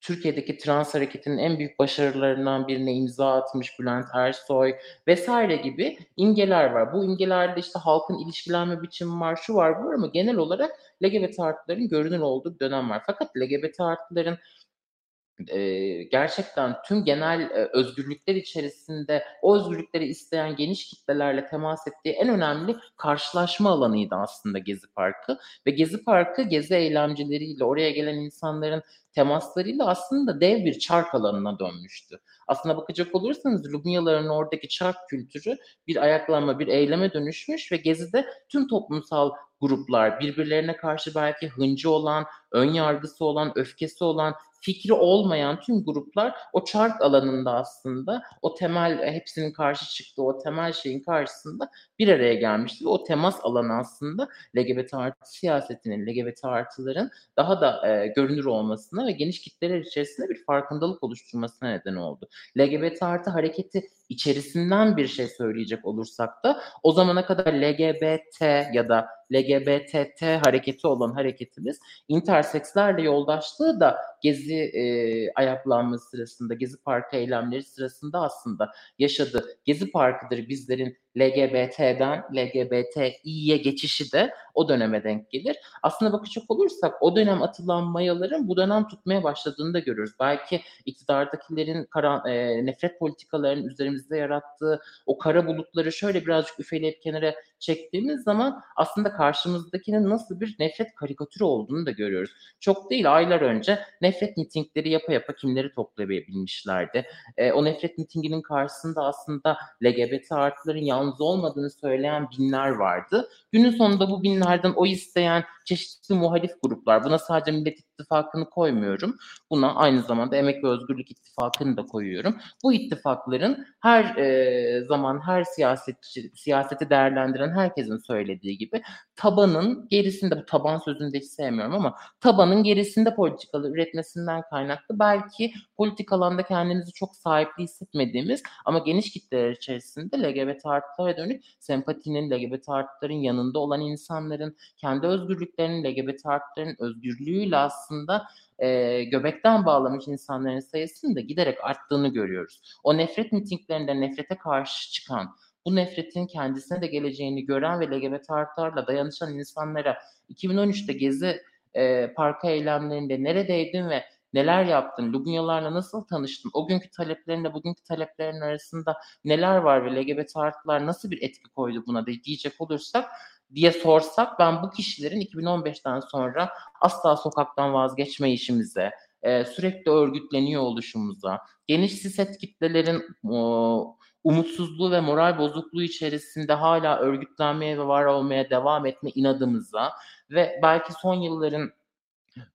Türkiye'deki trans hareketinin en büyük başarılarından birine imza atmış Bülent Ersoy vesaire gibi imgeler var. Bu imgelerde işte halkın ilişkilenme biçimi var, şu var, bu var ama genel olarak LGBT artıların görünür olduğu dönem var. Fakat LGBT artıların e, gerçekten tüm genel e, özgürlükler içerisinde o özgürlükleri isteyen geniş kitlelerle temas ettiği en önemli karşılaşma alanıydı aslında Gezi Parkı ve Gezi Parkı gezi eylemcileriyle oraya gelen insanların temaslarıyla aslında dev bir çark alanına dönmüştü. Aslında bakacak olursanız Lubnyaların oradaki çark kültürü bir ayaklanma, bir eyleme dönüşmüş ve Gezi'de tüm toplumsal gruplar birbirlerine karşı belki hıncı olan, ön yargısı olan, öfkesi olan fikri olmayan tüm gruplar o çark alanında aslında o temel hepsinin karşı çıktığı o temel şeyin karşısında bir araya gelmişti. Ve o temas alanı aslında LGBT artı siyasetinin, LGBT artıların daha da e, görünür olmasına ve geniş kitleler içerisinde bir farkındalık oluşturmasına neden oldu. LGBT artı hareketi içerisinden bir şey söyleyecek olursak da o zamana kadar LGBT ya da LGBTT hareketi olan hareketimiz intersekslerle yoldaşlığı da gezi e, ayaklanması sırasında, gezi parkı eylemleri sırasında aslında yaşadı. Gezi parkıdır bizlerin LGBT'den LGBTİ'ye geçişi de o döneme denk gelir. Aslında bakacak olursak o dönem atılan mayaların bu dönem tutmaya başladığını da görürüz. Belki iktidardakilerin kara, e, nefret politikalarının üzerimizde yarattığı o kara bulutları şöyle birazcık üfeleyip kenara çektiğimiz zaman aslında karşımızdakinin nasıl bir nefret karikatürü olduğunu da görüyoruz. Çok değil aylar önce nefret mitingleri yapa yapa kimleri toplayabilmişlerdi. E, o nefret mitinginin karşısında aslında LGBT artıların yalnız olmadığını söyleyen binler vardı. Günün sonunda bu binlerden o isteyen çeşitli muhalif gruplar, buna sadece Millet İttifakı'nı koymuyorum. Buna aynı zamanda Emek ve Özgürlük İttifakı'nı da koyuyorum. Bu ittifakların her e, zaman her siyasetçi, siyaseti değerlendiren herkesin söylediği gibi tabanın gerisinde, bu taban sözünü de hiç sevmiyorum ama tabanın gerisinde politikalar üretmesinden kaynaklı belki politik alanda kendimizi çok sahipli hissetmediğimiz ama geniş kitleler içerisinde LGBT artılara dönük sempatinin, LGBT artıların yanında olan insanların kendi özgürlüklerinin, LGBT artıların özgürlüğüyle aslında e, göbekten bağlamış insanların sayısının da giderek arttığını görüyoruz. O nefret mitinglerinde nefrete karşı çıkan, bu nefretin kendisine de geleceğini gören ve LGBT artılarla dayanışan insanlara 2013'te Gezi e, parka eylemlerinde neredeydin ve neler yaptın, Lubunyalarla nasıl tanıştın, o günkü taleplerinde bugünkü taleplerin arasında neler var ve LGBT artılar nasıl bir etki koydu buna de diyecek olursak diye sorsak ben bu kişilerin 2015'ten sonra asla sokaktan vazgeçme işimize, e, sürekli örgütleniyor oluşumuza, geniş siset kitlelerin umutsuzluğu ve moral bozukluğu içerisinde hala örgütlenmeye ve var olmaya devam etme inadımıza ve belki son yılların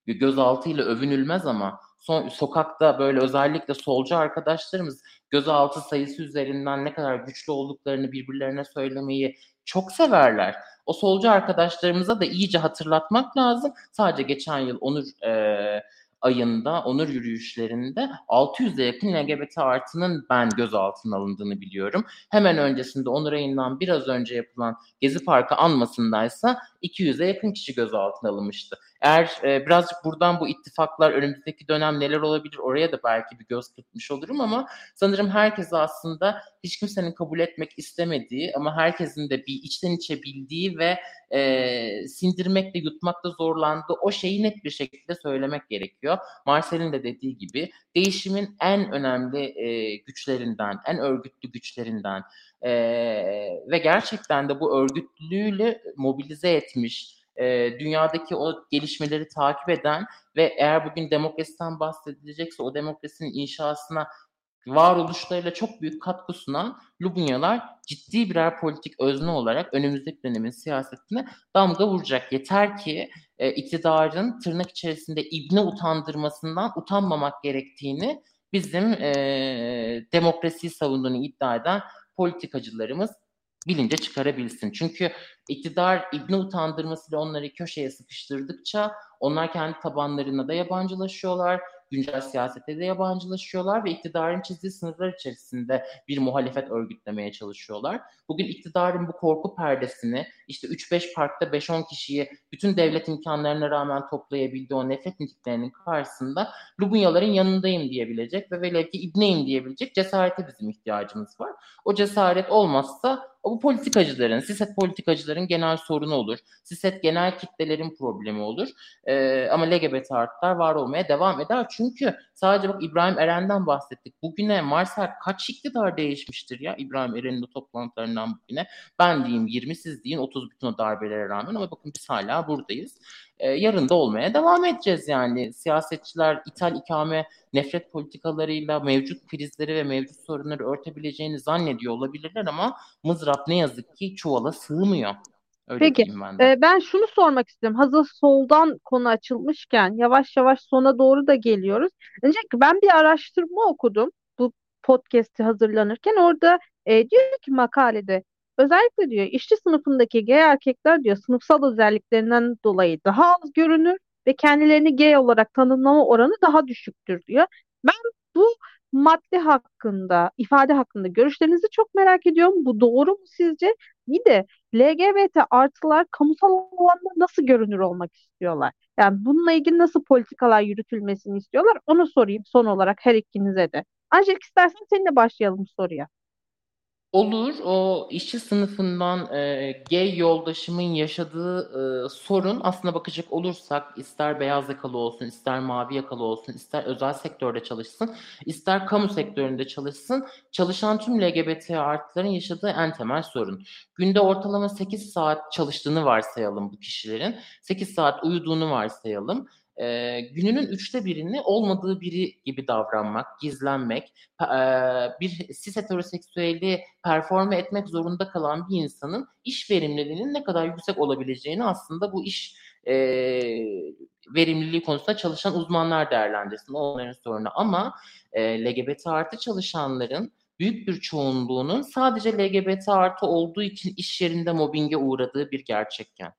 gözaltıyla övünülmez ama son, sokakta böyle özellikle solcu arkadaşlarımız gözaltı sayısı üzerinden ne kadar güçlü olduklarını birbirlerine söylemeyi çok severler. O solcu arkadaşlarımıza da iyice hatırlatmak lazım. Sadece geçen yıl Onur e, ayında onur yürüyüşlerinde 600'e yakın LGBT artının ben gözaltına alındığını biliyorum. Hemen öncesinde onur ayından biraz önce yapılan Gezi Parkı anmasındaysa 200'e yakın kişi gözaltına alınmıştı. Eğer e, birazcık buradan bu ittifaklar önümüzdeki dönem neler olabilir oraya da belki bir göz kırpmış olurum ama sanırım herkes aslında hiç kimsenin kabul etmek istemediği ama herkesin de bir içten içe bildiği ve e, sindirmekle yutmakta zorlandığı o şeyi net bir şekilde söylemek gerekiyor. Marcel'in de dediği gibi değişimin en önemli e, güçlerinden, en örgütlü güçlerinden e, ve gerçekten de bu örgütlülüğüyle mobilize etmiş, e, dünyadaki o gelişmeleri takip eden ve eğer bugün demokrasiden bahsedilecekse o demokrasinin inşasına varoluşlarıyla çok büyük katkı sunan Lubunyalar ciddi birer politik özne olarak önümüzdeki dönemin siyasetine damga vuracak. Yeter ki e, iktidarın tırnak içerisinde ibne utandırmasından utanmamak gerektiğini bizim e, demokrasiyi savunduğunu iddia eden politikacılarımız bilince çıkarabilsin. Çünkü iktidar ibne utandırmasıyla onları köşeye sıkıştırdıkça onlar kendi tabanlarına da yabancılaşıyorlar güncel siyasete de yabancılaşıyorlar ve iktidarın çizdiği sınırlar içerisinde bir muhalefet örgütlemeye çalışıyorlar. Bugün iktidarın bu korku perdesini işte 3-5 parkta 5-10 kişiyi bütün devlet imkanlarına rağmen toplayabildiği o nefret nitiklerinin karşısında Lubunyaların yanındayım diyebilecek ve velev ki ibneyim diyebilecek cesarete bizim ihtiyacımız var. O cesaret olmazsa o bu politikacıların, siset politikacıların genel sorunu olur. Siset genel kitlelerin problemi olur. Ee, ama LGBT artılar var olmaya devam eder. Çünkü sadece bak İbrahim Eren'den bahsettik. Bugüne Marsel kaç iktidar değişmiştir ya İbrahim Eren'in toplantılarından bugüne. Ben diyeyim 20, siz deyin 30 bütün o darbelere rağmen ama bakın biz hala buradayız. Ee, yarın da olmaya devam edeceğiz yani. Siyasetçiler ithal ikame nefret politikalarıyla mevcut krizleri ve mevcut sorunları örtebileceğini zannediyor olabilirler ama mızrap ne yazık ki çuvala sığmıyor. Öyle Peki, ben, de. E, ben şunu sormak istiyorum. Hazır soldan konu açılmışken yavaş yavaş sona doğru da geliyoruz. Öncelikle ben bir araştırma okudum bu podcast'i hazırlanırken. Orada e, diyor ki makalede özellikle diyor işçi sınıfındaki gay erkekler diyor sınıfsal özelliklerinden dolayı daha az görünür ve kendilerini gay olarak tanımlama oranı daha düşüktür diyor. Ben bu madde hakkında, ifade hakkında görüşlerinizi çok merak ediyorum. Bu doğru mu sizce? Bir de LGBT artılar kamusal alanda nasıl görünür olmak istiyorlar? Yani bununla ilgili nasıl politikalar yürütülmesini istiyorlar? Onu sorayım son olarak her ikinize de. Ancak istersen seninle başlayalım soruya. Olur. O işçi sınıfından e, gay yoldaşımın yaşadığı e, sorun aslına bakacak olursak ister beyaz yakalı olsun, ister mavi yakalı olsun, ister özel sektörde çalışsın, ister kamu sektöründe çalışsın, çalışan tüm LGBT artıların yaşadığı en temel sorun. Günde ortalama 8 saat çalıştığını varsayalım bu kişilerin. 8 saat uyuduğunu varsayalım e, gününün üçte birini olmadığı biri gibi davranmak, gizlenmek, e, bir cis heteroseksüeli performe etmek zorunda kalan bir insanın iş verimliliğinin ne kadar yüksek olabileceğini aslında bu iş e, verimliliği konusunda çalışan uzmanlar değerlendirsin. Onların sorunu ama e, LGBT artı çalışanların büyük bir çoğunluğunun sadece LGBT artı olduğu için iş yerinde mobbinge uğradığı bir gerçekken.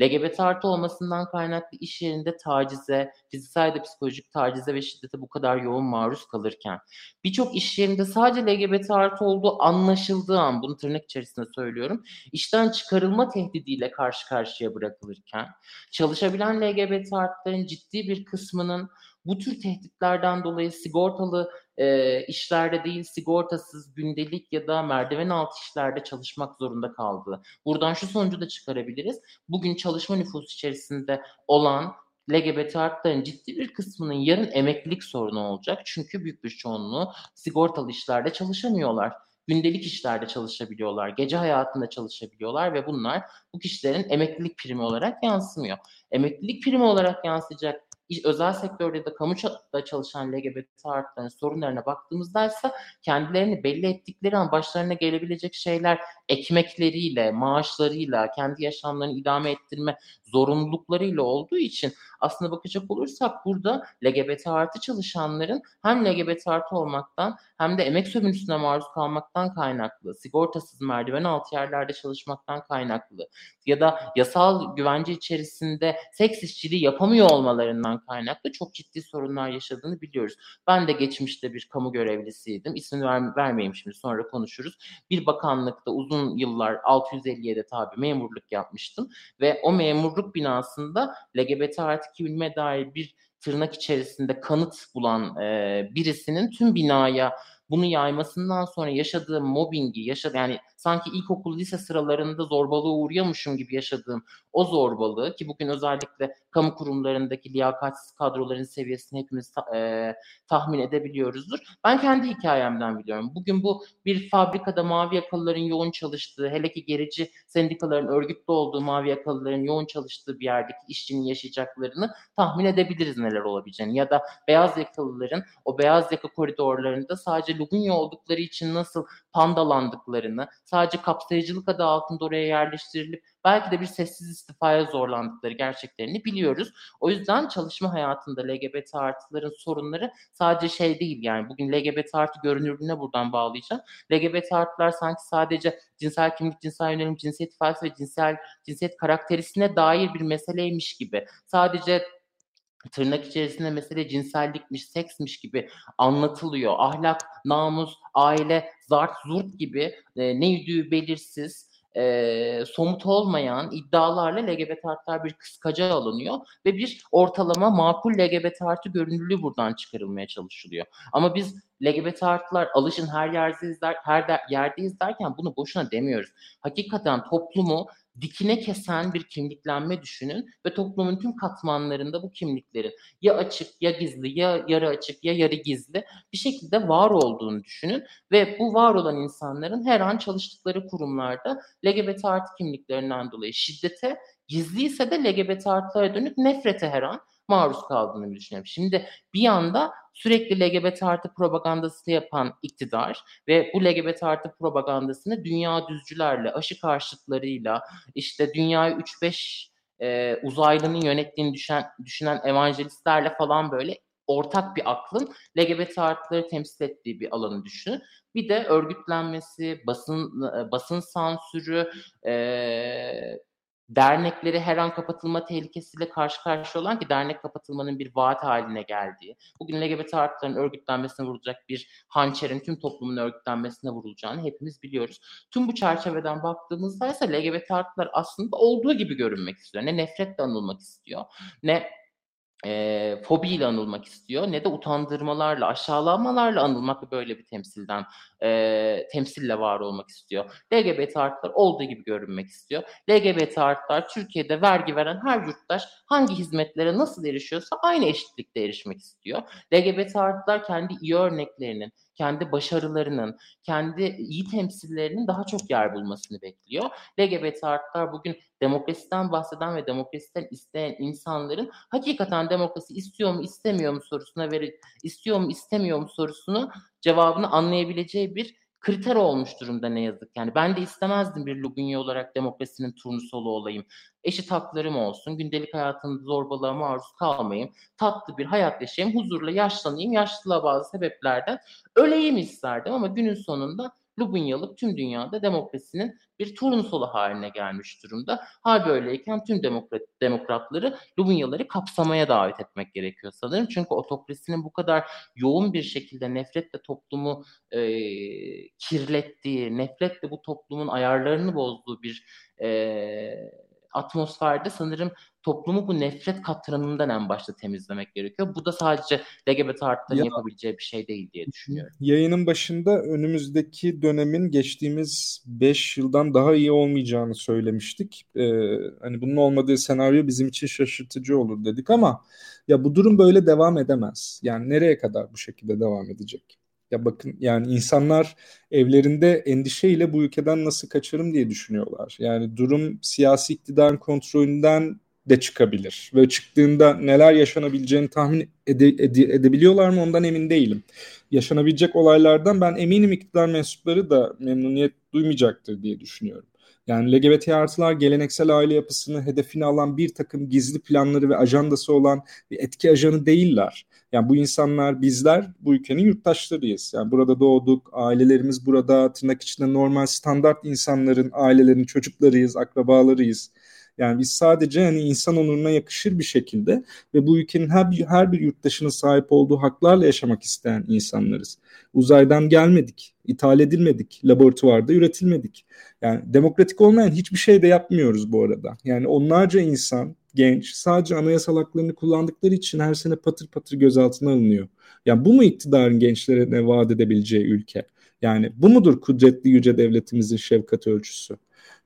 LGBT artı olmasından kaynaklı iş yerinde tacize, fiziksel de psikolojik tacize ve şiddete bu kadar yoğun maruz kalırken, birçok iş yerinde sadece LGBT artı olduğu anlaşıldığı an, bunu tırnak içerisinde söylüyorum, işten çıkarılma tehdidiyle karşı karşıya bırakılırken, çalışabilen LGBT artıların ciddi bir kısmının bu tür tehditlerden dolayı sigortalı e, işlerde değil sigortasız gündelik ya da merdiven altı işlerde çalışmak zorunda kaldı. Buradan şu sonucu da çıkarabiliriz. Bugün çalışma nüfusu içerisinde olan LGBT artıların ciddi bir kısmının yarın emeklilik sorunu olacak. Çünkü büyük bir çoğunluğu sigortalı işlerde çalışamıyorlar gündelik işlerde çalışabiliyorlar, gece hayatında çalışabiliyorlar ve bunlar bu kişilerin emeklilik primi olarak yansımıyor. Emeklilik primi olarak yansıyacak özel sektörde da kamuda çalışan LGBT artıların sorunlarına baktığımızda ise kendilerini belli ettikleri an başlarına gelebilecek şeyler ekmekleriyle, maaşlarıyla, kendi yaşamlarını idame ettirme zorunluluklarıyla olduğu için aslında bakacak olursak burada LGBT artı çalışanların hem LGBT artı olmaktan hem de emek sömürüsüne maruz kalmaktan kaynaklı, sigortasız merdiven altı yerlerde çalışmaktan kaynaklı ya da yasal güvence içerisinde seks işçiliği yapamıyor olmalarından kaynaklı çok ciddi sorunlar yaşadığını biliyoruz. Ben de geçmişte bir kamu görevlisiydim. İsmini ver, vermeyeyim şimdi sonra konuşuruz. Bir bakanlıkta uzun yıllar 657'de tabi memurluk yapmıştım ve o memurluk binasında LGBT artı kimliğime dair bir tırnak içerisinde kanıt bulan e, birisinin tüm binaya bunu yaymasından sonra yaşadığım mobbingi, yaşadı yani sanki ilkokul lise sıralarında zorbalığa uğruyormuşum gibi yaşadığım o zorbalığı ki bugün özellikle kamu kurumlarındaki liyakatsiz kadroların seviyesini hepimiz e, tahmin edebiliyoruzdur. Ben kendi hikayemden biliyorum. Bugün bu bir fabrikada mavi yakalıların yoğun çalıştığı, hele ki gerici sendikaların örgütlü olduğu mavi yakalıların yoğun çalıştığı bir yerdeki işçinin yaşayacaklarını tahmin edebiliriz neler olabileceğini. Ya da beyaz yakalıların o beyaz yaka koridorlarında sadece Lubunya oldukları için nasıl pandalandıklarını, sadece kapsayıcılık adı altında oraya yerleştirilip belki de bir sessiz istifaya zorlandıkları gerçeklerini biliyoruz. O yüzden çalışma hayatında LGBT artıların sorunları sadece şey değil yani bugün LGBT artı görünürlüğüne buradan bağlayacağım. LGBT artılar sanki sadece cinsel kimlik, cinsel yönelim, cinsiyet ifadesi ve cinsel cinsiyet karakterisine dair bir meseleymiş gibi. Sadece tırnak içerisinde mesele cinsellikmiş, seksmiş gibi anlatılıyor. Ahlak, namus, aile, zart, zurt gibi e, neydi belirsiz, e, somut olmayan iddialarla LGBT artılar bir kıskaca alınıyor ve bir ortalama makul LGBT artı görünürlüğü buradan çıkarılmaya çalışılıyor. Ama biz LGBT artılar alışın her yerde izler, her de, yerde izlerken bunu boşuna demiyoruz. Hakikaten toplumu dikine kesen bir kimliklenme düşünün ve toplumun tüm katmanlarında bu kimliklerin ya açık ya gizli ya yarı açık ya yarı gizli bir şekilde var olduğunu düşünün ve bu var olan insanların her an çalıştıkları kurumlarda LGBT artı kimliklerinden dolayı şiddete gizliyse de LGBT artılara dönük nefrete her an maruz kaldığını düşünüyorum. Şimdi bir yanda sürekli LGBT artı propagandası yapan iktidar ve bu LGBT artı propagandasını dünya düzcülerle, aşı karşıtlarıyla, işte dünyayı 3-5 e, uzaylının yönettiğini düşen, düşünen evangelistlerle falan böyle ortak bir aklın LGBT artıları temsil ettiği bir alanı düşünün. Bir de örgütlenmesi, basın basın sansürü, e, dernekleri her an kapatılma tehlikesiyle karşı karşıya olan ki dernek kapatılmanın bir vaat haline geldiği, bugün LGBT artıların örgütlenmesine vurulacak bir hançerin tüm toplumun örgütlenmesine vurulacağını hepimiz biliyoruz. Tüm bu çerçeveden baktığımızda ise LGBT artılar aslında olduğu gibi görünmek istiyor. Ne nefretle anılmak istiyor, ne e, fobiyle anılmak istiyor ne de utandırmalarla, aşağılamalarla anılmak böyle bir temsilden e, temsille var olmak istiyor. LGBT artılar olduğu gibi görünmek istiyor. LGBT artılar Türkiye'de vergi veren her yurttaş hangi hizmetlere nasıl erişiyorsa aynı eşitlikte erişmek istiyor. LGBT artılar kendi iyi örneklerinin, kendi başarılarının, kendi iyi temsillerinin daha çok yer bulmasını bekliyor. LGBT artılar bugün demokrasiden bahseden ve demokrasiden isteyen insanların hakikaten demokrasi istiyor mu istemiyor mu sorusuna verip istiyor mu istemiyor mu sorusunu cevabını anlayabileceği bir kriter olmuş durumda ne yazık. Yani ben de istemezdim bir Lubunya olarak demokrasinin turnusolu olayım. Eşit haklarım olsun, gündelik hayatımda zorbalığa maruz kalmayayım, tatlı bir hayat yaşayayım, huzurla yaşlanayım, yaşlılığa bazı sebeplerden öleyim isterdim ama günün sonunda Lubunyalık tüm dünyada demokrasinin bir turnusolu haline gelmiş durumda. Hal böyleyken tüm demokrat, demokratları Lubunyaları kapsamaya davet etmek gerekiyor sanırım. Çünkü otokrasinin bu kadar yoğun bir şekilde nefretle toplumu e, kirlettiği, nefretle bu toplumun ayarlarını bozduğu bir e, atmosferde sanırım toplumu bu nefret katranından en başta temizlemek gerekiyor. Bu da sadece LGBT artıların ya, yapabileceği bir şey değil diye düşünüyorum. Yayının başında önümüzdeki dönemin geçtiğimiz 5 yıldan daha iyi olmayacağını söylemiştik. Ee, hani bunun olmadığı senaryo bizim için şaşırtıcı olur dedik ama ya bu durum böyle devam edemez. Yani nereye kadar bu şekilde devam edecek? Ya bakın yani insanlar evlerinde endişeyle bu ülkeden nasıl kaçarım diye düşünüyorlar. Yani durum siyasi iktidarın kontrolünden de çıkabilir. Ve çıktığında neler yaşanabileceğini tahmin ede, ede, edebiliyorlar mı ondan emin değilim. Yaşanabilecek olaylardan ben eminim iktidar mensupları da memnuniyet duymayacaktır diye düşünüyorum. Yani LGBT artılar geleneksel aile yapısını hedefine alan bir takım gizli planları ve ajandası olan bir etki ajanı değiller. Yani bu insanlar bizler bu ülkenin yurttaşlarıyız. Yani burada doğduk, ailelerimiz burada tırnak içinde normal standart insanların, ailelerin çocuklarıyız, akrabalarıyız. Yani biz sadece hani insan onuruna yakışır bir şekilde ve bu ülkenin her bir, her bir yurttaşının sahip olduğu haklarla yaşamak isteyen insanlarız. Uzaydan gelmedik, ithal edilmedik, laboratuvarda üretilmedik. Yani demokratik olmayan hiçbir şey de yapmıyoruz bu arada. Yani onlarca insan, genç sadece anayasal haklarını kullandıkları için her sene patır patır gözaltına alınıyor. Yani bu mu iktidarın gençlere ne vaat edebileceği ülke? Yani bu mudur kudretli yüce devletimizin şefkat ölçüsü?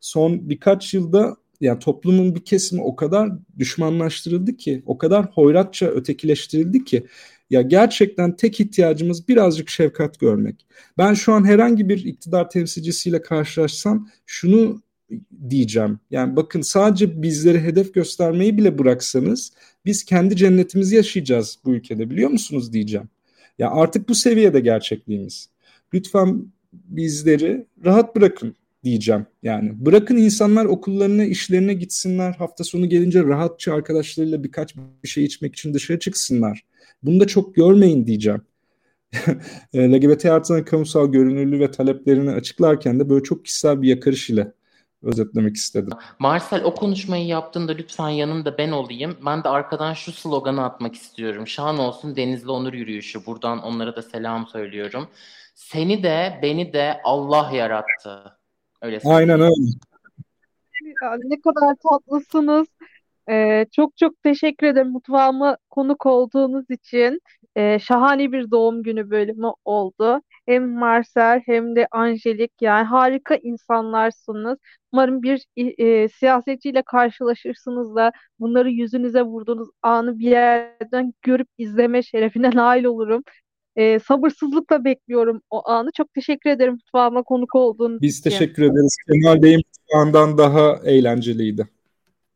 Son birkaç yılda yani toplumun bir kesimi o kadar düşmanlaştırıldı ki, o kadar hoyratça ötekileştirildi ki ya gerçekten tek ihtiyacımız birazcık şefkat görmek. Ben şu an herhangi bir iktidar temsilcisiyle karşılaşsam şunu diyeceğim. Yani bakın sadece bizleri hedef göstermeyi bile bıraksanız biz kendi cennetimizi yaşayacağız bu ülkede biliyor musunuz diyeceğim. Ya artık bu seviyede gerçekliğimiz. Lütfen bizleri rahat bırakın diyeceğim. Yani bırakın insanlar okullarına, işlerine gitsinler. Hafta sonu gelince rahatça arkadaşlarıyla birkaç bir şey içmek için dışarı çıksınlar. Bunu da çok görmeyin diyeceğim. *laughs* LGBT artıların kamusal görünürlüğü ve taleplerini açıklarken de böyle çok kişisel bir yakarış ile özetlemek istedim. Marcel o konuşmayı yaptığında lütfen yanında ben olayım. Ben de arkadan şu sloganı atmak istiyorum. Şan olsun Denizli Onur Yürüyüşü. Buradan onlara da selam söylüyorum. Seni de beni de Allah yarattı. Öyle Aynen öyle. Ya, ne kadar tatlısınız. Ee, çok çok teşekkür ederim mutfağıma konuk olduğunuz için. Ee, şahane bir doğum günü bölümü oldu. Hem Marcel hem de Angelik yani harika insanlarsınız. Umarım bir e, siyasetçiyle karşılaşırsınız da bunları yüzünüze vurduğunuz anı bir yerden görüp izleme şerefine *laughs* nail olurum. E, sabırsızlıkla bekliyorum o anı. Çok teşekkür ederim mutfağıma konuk olduğun Biz için. teşekkür ederiz. Kemal Bey'in mutfağından daha eğlenceliydi.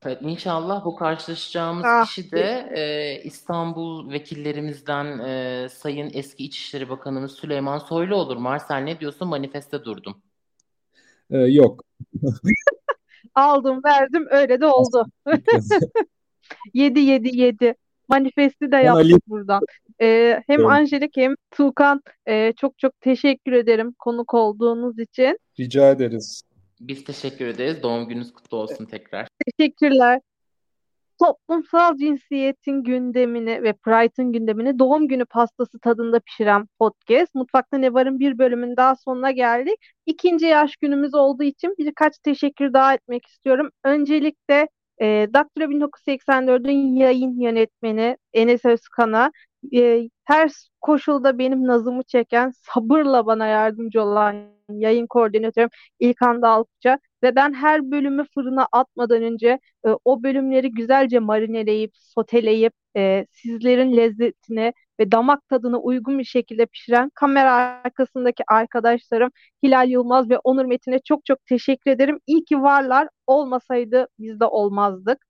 Evet, inşallah bu karşılaşacağımız ah, kişi de e, İstanbul vekillerimizden e, Sayın Eski İçişleri Bakanımız Süleyman Soylu olur. Marcel ne diyorsun? Manifeste durdum. Ee, yok. *laughs* Aldım, verdim, öyle de oldu. 7 7 7. Manifesti de yaptık Ali... buradan. Ee, hem evet. Angelik hem Tuğkan e, çok çok teşekkür ederim konuk olduğunuz için. Rica ederiz. Biz teşekkür ederiz. Doğum gününüz kutlu olsun tekrar. Teşekkürler. Toplumsal cinsiyetin gündemini ve Pride'ın gündemini doğum günü pastası tadında pişiren podcast. Mutfakta Ne Var'ın bir bölümün daha sonuna geldik. İkinci yaş günümüz olduğu için birkaç teşekkür daha etmek istiyorum. Öncelikle e, Daktilo 1984'ün yayın yönetmeni Enes Özkan'a e, ters koşulda benim nazımı çeken, sabırla bana yardımcı olan yayın koordinatörüm İlkan Dalkıç'a ve ben her bölümü fırına atmadan önce e, o bölümleri güzelce marineleyip, soteleyip e, sizlerin lezzetine ve damak tadına uygun bir şekilde pişiren kamera arkasındaki arkadaşlarım Hilal Yılmaz ve Onur Metin'e çok çok teşekkür ederim. İyi ki varlar. Olmasaydı biz de olmazdık.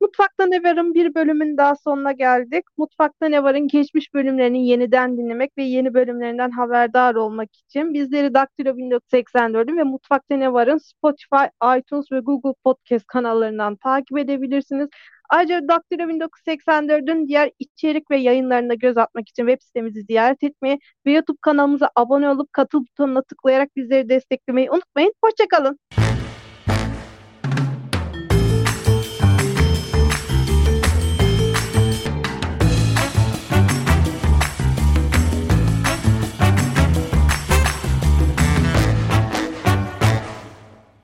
Mutfakta Ne Var'ın bir bölümün daha sonuna geldik. Mutfakta Ne Var'ın geçmiş bölümlerini yeniden dinlemek ve yeni bölümlerinden haberdar olmak için bizleri Daktilo 1984'ün ve Mutfakta Ne Var'ın Spotify, iTunes ve Google Podcast kanallarından takip edebilirsiniz. Ayrıca Daktilo 1984'ün diğer içerik ve yayınlarına göz atmak için web sitemizi ziyaret etmeyi ve YouTube kanalımıza abone olup katıl butonuna tıklayarak bizleri desteklemeyi unutmayın. Hoşçakalın.